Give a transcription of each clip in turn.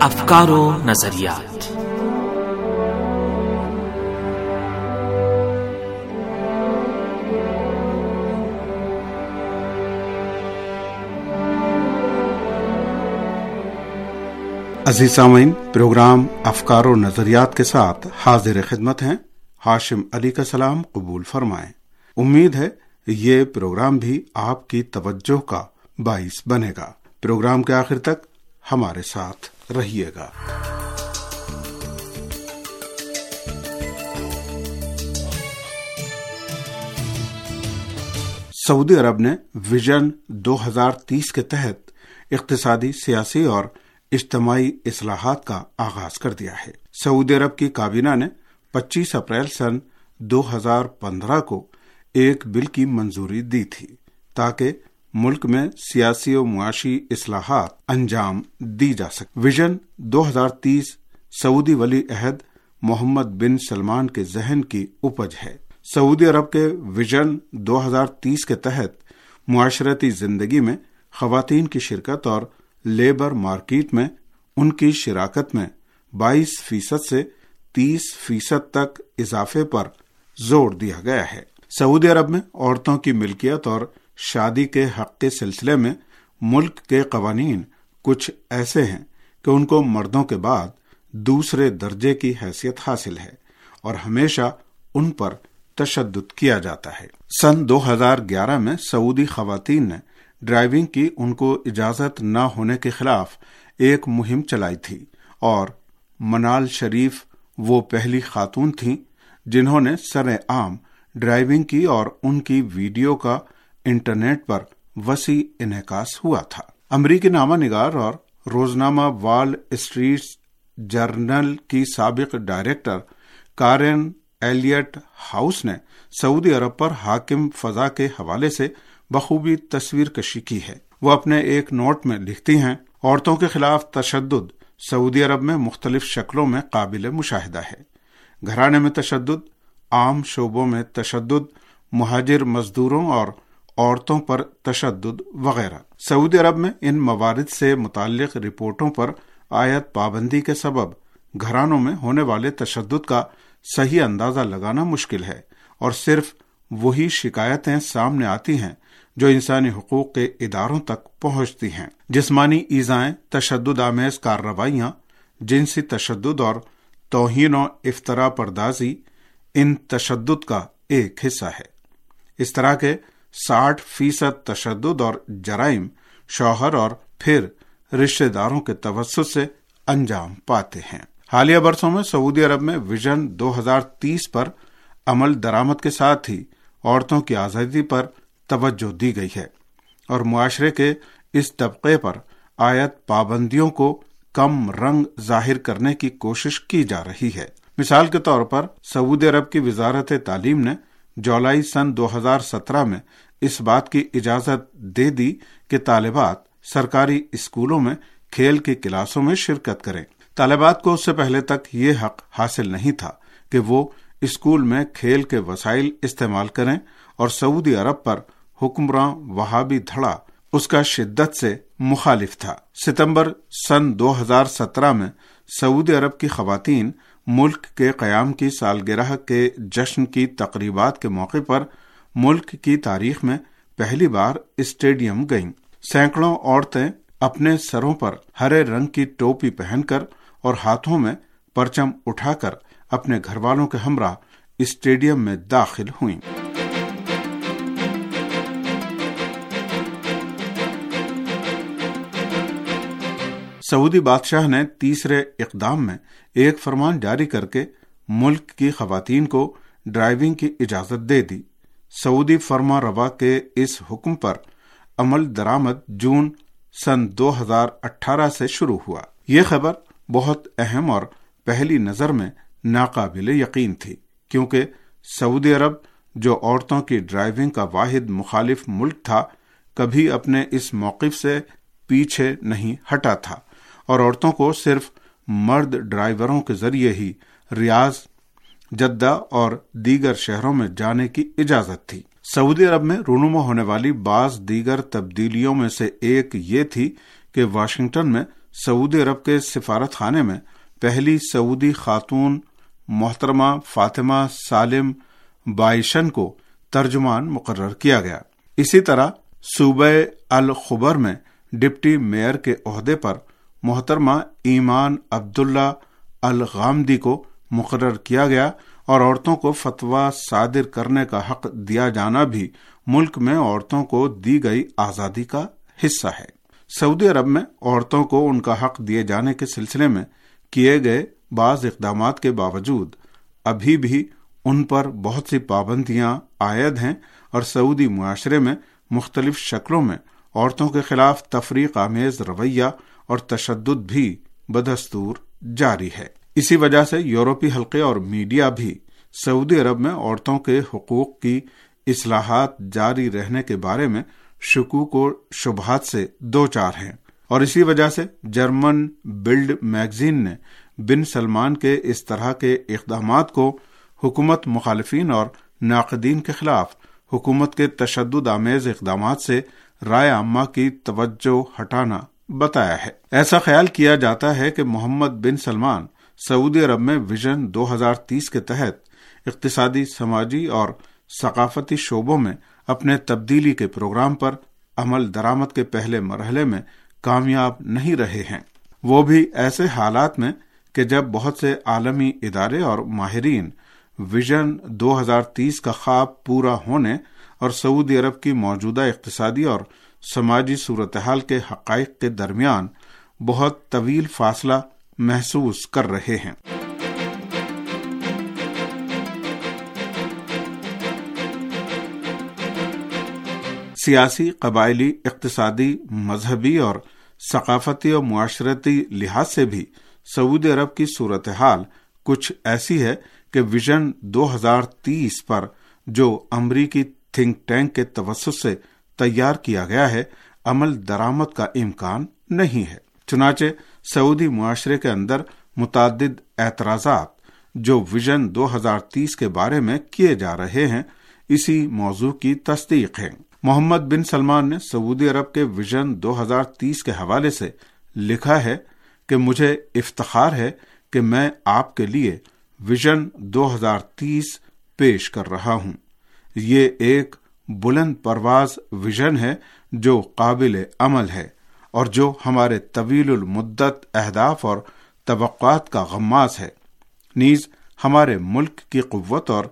افکار و نظریات۔ عزیز سامعین، پروگرام افکار و نظریات کے ساتھ حاضر خدمت ہیں۔ ہاشم علی کا سلام قبول فرمائیں۔ امید ہے یہ پروگرام بھی آپ کی توجہ کا باعث بنے گا۔ پروگرام کے آخر تک ہمارے ساتھ رہیے گا۔ سعودی عرب نے ویژن دو ہزار تیس کے تحت اقتصادی، سیاسی اور اجتماعی اصلاحات کا آغاز کر دیا ہے۔ سعودی عرب کی کابینہ نے پچیس اپریل سن دو ہزار پندرہ کو ایک بل کی منظوری دی تھی تاکہ ملک میں سیاسی و معاشی اصلاحات انجام دی جا سکے ویژن دو ہزار تیس سعودی ولی عہد محمد بن سلمان کے ذہن کی اپج ہے۔ سعودی عرب کے ویژن دو ہزار تیس کے تحت معاشرتی زندگی میں خواتین کی شرکت اور لیبر مارکیٹ میں ان کی شراکت میں بائیس فیصد سے تیس فیصد تک اضافے پر زور دیا گیا ہے۔ سعودی عرب میں عورتوں کی ملکیت اور شادی کے حق کے سلسلے میں ملک کے قوانین کچھ ایسے ہیں کہ ان کو مردوں کے بعد دوسرے درجے کی حیثیت حاصل ہے اور ہمیشہ ان پر تشدد کیا جاتا ہے۔ سن دو ہزار گیارہ میں سعودی خواتین نے ڈرائیونگ کی ان کو اجازت نہ ہونے کے خلاف ایک مہم چلائی تھی اور منال شریف وہ پہلی خاتون تھیں جنہوں نے سر عام ڈرائیونگ کی اور ان کی ویڈیو کا انٹرنیٹ پر وسیع انعکاس ہوا تھا۔ امریکی نامہ نگار اور روزنامہ وال اسٹریٹ جرنل کی سابق ڈائریکٹر کارن ایلیٹ ہاؤس نے سعودی عرب پر حاکم فضا کے حوالے سے بخوبی تصویر کشی کی ہے۔ وہ اپنے ایک نوٹ میں لکھتی ہیں، عورتوں کے خلاف تشدد سعودی عرب میں مختلف شکلوں میں قابل مشاہدہ ہے۔ گھرانے میں تشدد، عام شعبوں میں تشدد، مہاجر مزدوروں اور عورتوں پر تشدد وغیرہ۔ سعودی عرب میں ان موارد سے متعلق رپورٹوں پر آیت پابندی کے سبب گھرانوں میں ہونے والے تشدد کا صحیح اندازہ لگانا مشکل ہے اور صرف وہی شکایتیں سامنے آتی ہیں جو انسانی حقوق کے اداروں تک پہنچتی ہیں۔ جسمانی ایزائیں، تشدد آمیز کارروائیاں، جنسی تشدد اور توہین و افطرا پردازی ان تشدد کا ایک حصہ ہے۔ اس طرح کے ساٹھ فیصد تشدد اور جرائم شوہر اور پھر رشتے داروں کے توسط سے انجام پاتے ہیں۔ حالیہ برسوں میں سعودی عرب میں ویژن دو ہزار تیس پر عمل درامد کے ساتھ ہی عورتوں کی آزادی پر توجہ دی گئی ہے اور معاشرے کے اس طبقے پر آیت پابندیوں کو کم رنگ ظاہر کرنے کی کوشش کی جا رہی ہے۔ مثال کے طور پر سعودی عرب کی وزارت تعلیم نے جولائی سن دو ہزار سترہ میں اس بات کی اجازت دے دی کہ طالبات سرکاری اسکولوں میں کھیل کی کلاسوں میں شرکت کریں۔ طالبات کو اس سے پہلے تک یہ حق حاصل نہیں تھا کہ وہ اسکول میں کھیل کے وسائل استعمال کریں اور سعودی عرب پر حکمراں وہابی دھڑا اس کا شدت سے مخالف تھا۔ ستمبر سن دو ہزار سترہ میں سعودی عرب کی خواتین ملک کے قیام کی سالگرہ کے جشن کی تقریبات کے موقع پر ملک کی تاریخ میں پہلی بار اسٹیڈیم گئیں۔ سینکڑوں عورتیں اپنے سروں پر ہرے رنگ کی ٹوپی پہن کر اور ہاتھوں میں پرچم اٹھا کر اپنے گھر والوں کے ہمراہ اسٹیڈیم میں داخل ہوئیں۔ سعودی بادشاہ نے تیسرے اقدام میں ایک فرمان جاری کر کے ملک کی خواتین کو ڈرائیونگ کی اجازت دے دی۔ سعودی فرما روا کے اس حکم پر عمل درامد جون سن دو ہزار اٹھارہ سے شروع ہوا۔ یہ خبر بہت اہم اور پہلی نظر میں ناقابل یقین تھی، کیونکہ سعودی عرب جو عورتوں کی ڈرائیونگ کا واحد مخالف ملک تھا، کبھی اپنے اس موقف سے پیچھے نہیں ہٹا تھا اور عورتوں کو صرف مرد ڈرائیوروں کے ذریعے ہی ریاض جدہ اور دیگر شہروں میں جانے کی اجازت تھی۔ سعودی عرب میں رونما ہونے والی بعض دیگر تبدیلیوں میں سے ایک یہ تھی کہ واشنگٹن میں سعودی عرب کے سفارت خانے میں پہلی سعودی خاتون محترمہ فاطمہ سالم بائشن کو ترجمان مقرر کیا گیا۔ اسی طرح صوبہ الخبر میں ڈپٹی میئر کے عہدے پر محترمہ ایمان عبداللہ الغامدی کو مقرر کیا گیا اور عورتوں کو فتویٰ صادر کرنے کا حق دیا جانا بھی ملک میں عورتوں کو دی گئی آزادی کا حصہ ہے۔ سعودی عرب میں عورتوں کو ان کا حق دیے جانے کے سلسلے میں کیے گئے بعض اقدامات کے باوجود ابھی بھی ان پر بہت سی پابندیاں عائد ہیں اور سعودی معاشرے میں مختلف شکلوں میں عورتوں کے خلاف تفریق آمیز رویہ اور تشدد بھی بدستور جاری ہے۔ اسی وجہ سے یورپی حلقے اور میڈیا بھی سعودی عرب میں عورتوں کے حقوق کی اصلاحات جاری رہنے کے بارے میں شکوک و شبہات سے دو چار ہیں۔ اور اسی وجہ سے جرمن بلڈ میگزین نے بن سلمان کے اس طرح کے اقدامات کو حکومت مخالفین اور ناقدین کے خلاف حکومت کے تشدد آمیز اقدامات سے رائے عامہ کی توجہ ہٹانا بتایا ہے۔ ایسا خیال کیا جاتا ہے کہ محمد بن سلمان سعودی عرب میں ویژن دو ہزار تیس کے تحت اقتصادی، سماجی اور ثقافتی شعبوں میں اپنے تبدیلی کے پروگرام پر عمل درامد کے پہلے مرحلے میں کامیاب نہیں رہے ہیں۔ وہ بھی ایسے حالات میں کہ جب بہت سے عالمی ادارے اور ماہرین ویژن دو ہزار تیس کا خواب پورا ہونے اور سعودی عرب کی موجودہ اقتصادی اور سماجی صورتحال کے حقائق کے درمیان بہت طویل فاصلہ محسوس کر رہے ہیں۔ سیاسی، قبائلی، اقتصادی، مذہبی اور ثقافتی اور معاشرتی لحاظ سے بھی سعودی عرب کی صورتحال کچھ ایسی ہے کہ ویژن دو ہزار تیس پر جو امریکی تھنک ٹینک کے توسط سے تیار کیا گیا ہے، عمل درامد کا امکان نہیں ہے۔ چنانچہ سعودی معاشرے کے اندر متعدد اعتراضات جو ویژن دو ہزار تیس کے بارے میں کیے جا رہے ہیں، اسی موضوع کی تصدیق ہے محمد بن سلمان نے سعودی عرب کے ویژن دو ہزار تیس کے حوالے سے لکھا ہے کہ مجھے افتخار ہے کہ میں آپ کے لیے ویژن دو ہزار تیس پیش کر رہا ہوں۔ یہ ایک بلند پرواز ویژن ہے جو قابل عمل ہے۔ اور جو ہمارے طویل المدت اہداف اور توقعات کا غماز ہے۔ نیز ہمارے ملک کی قوت اور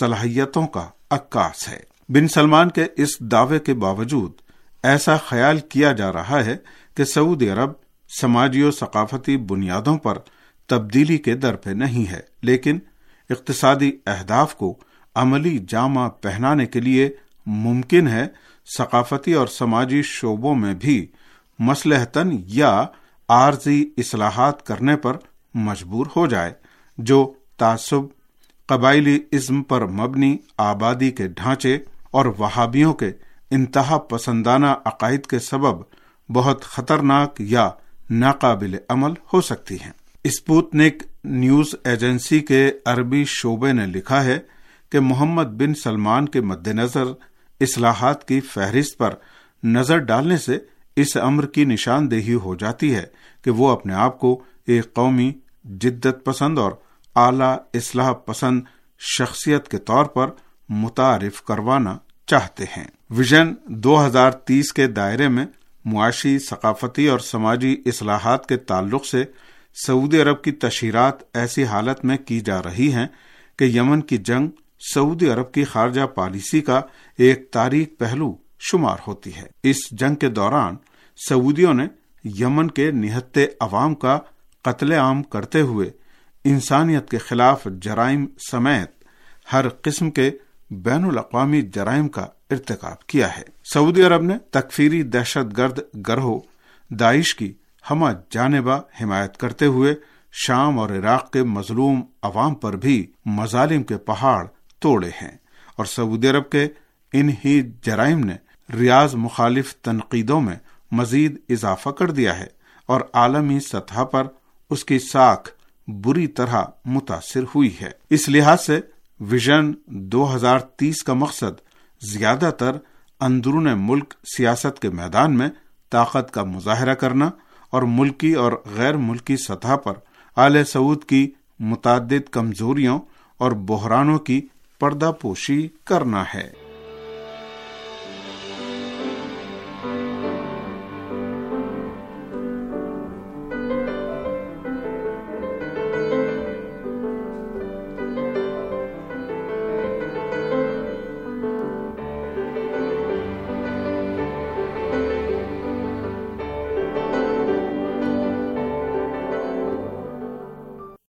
صلاحیتوں کا عکاس ہے۔ بن سلمان کے اس دعوے کے باوجود ایسا خیال کیا جا رہا ہے کہ سعودی عرب سماجی و ثقافتی بنیادوں پر تبدیلی کے در پہ نہیں ہے، لیکن اقتصادی اہداف کو عملی جامہ پہنانے کے لیے ممکن ہے ثقافتی اور سماجی شعبوں میں بھی مسلحتن یا عارضی اصلاحات کرنے پر مجبور ہو جائے، جو تعصب، قبائلی ازم پر مبنی آبادی کے ڈھانچے اور وہابیوں کے انتہا پسندانہ عقائد کے سبب بہت خطرناک یا ناقابل عمل ہو سکتی ہیں۔ اسپوتنک نیوز ایجنسی کے عربی شعبے نے لکھا ہے کہ محمد بن سلمان کے مد نظر اصلاحات کی فہرست پر نظر ڈالنے سے اس امر کی نشاندہی ہو جاتی ہے کہ وہ اپنے آپ کو ایک قومی جدت پسند اور اعلی اصلاح پسند شخصیت کے طور پر متعارف کروانا چاہتے ہیں۔ ویژن دو ہزار تیس کے دائرے میں معاشی، ثقافتی اور سماجی اصلاحات کے تعلق سے سعودی عرب کی تشہیرات ایسی حالت میں کی جا رہی ہیں کہ یمن کی جنگ سعودی عرب کی خارجہ پالیسی کا ایک تاریخ پہلو شمار ہوتی ہے۔ اس جنگ کے دوران سعودیوں نے یمن کے نہتے عوام کا قتل عام کرتے ہوئے انسانیت کے خلاف جرائم سمیت ہر قسم کے بین الاقوامی جرائم کا ارتکاب کیا ہے۔ سعودی عرب نے تکفیری دہشت گرد گروہ داعش کی ہمہ جانبہ حمایت کرتے ہوئے شام اور عراق کے مظلوم عوام پر بھی مظالم کے پہاڑ توڑے ہیں اور سعودی عرب کے ان ہی جرائم نے ریاض مخالف تنقیدوں میں مزید اضافہ کر دیا ہے اور عالمی سطح پر اس کی ساکھ بری طرح متاثر ہوئی ہے۔ اس لحاظ سے ویژن دو ہزار تیس کا مقصد زیادہ تر اندرون ملک سیاست کے میدان میں طاقت کا مظاہرہ کرنا اور ملکی اور غیر ملکی سطح پر آل سعود کی متعدد کمزوریوں اور بحرانوں کی پردہ پوشی کرنا ہے۔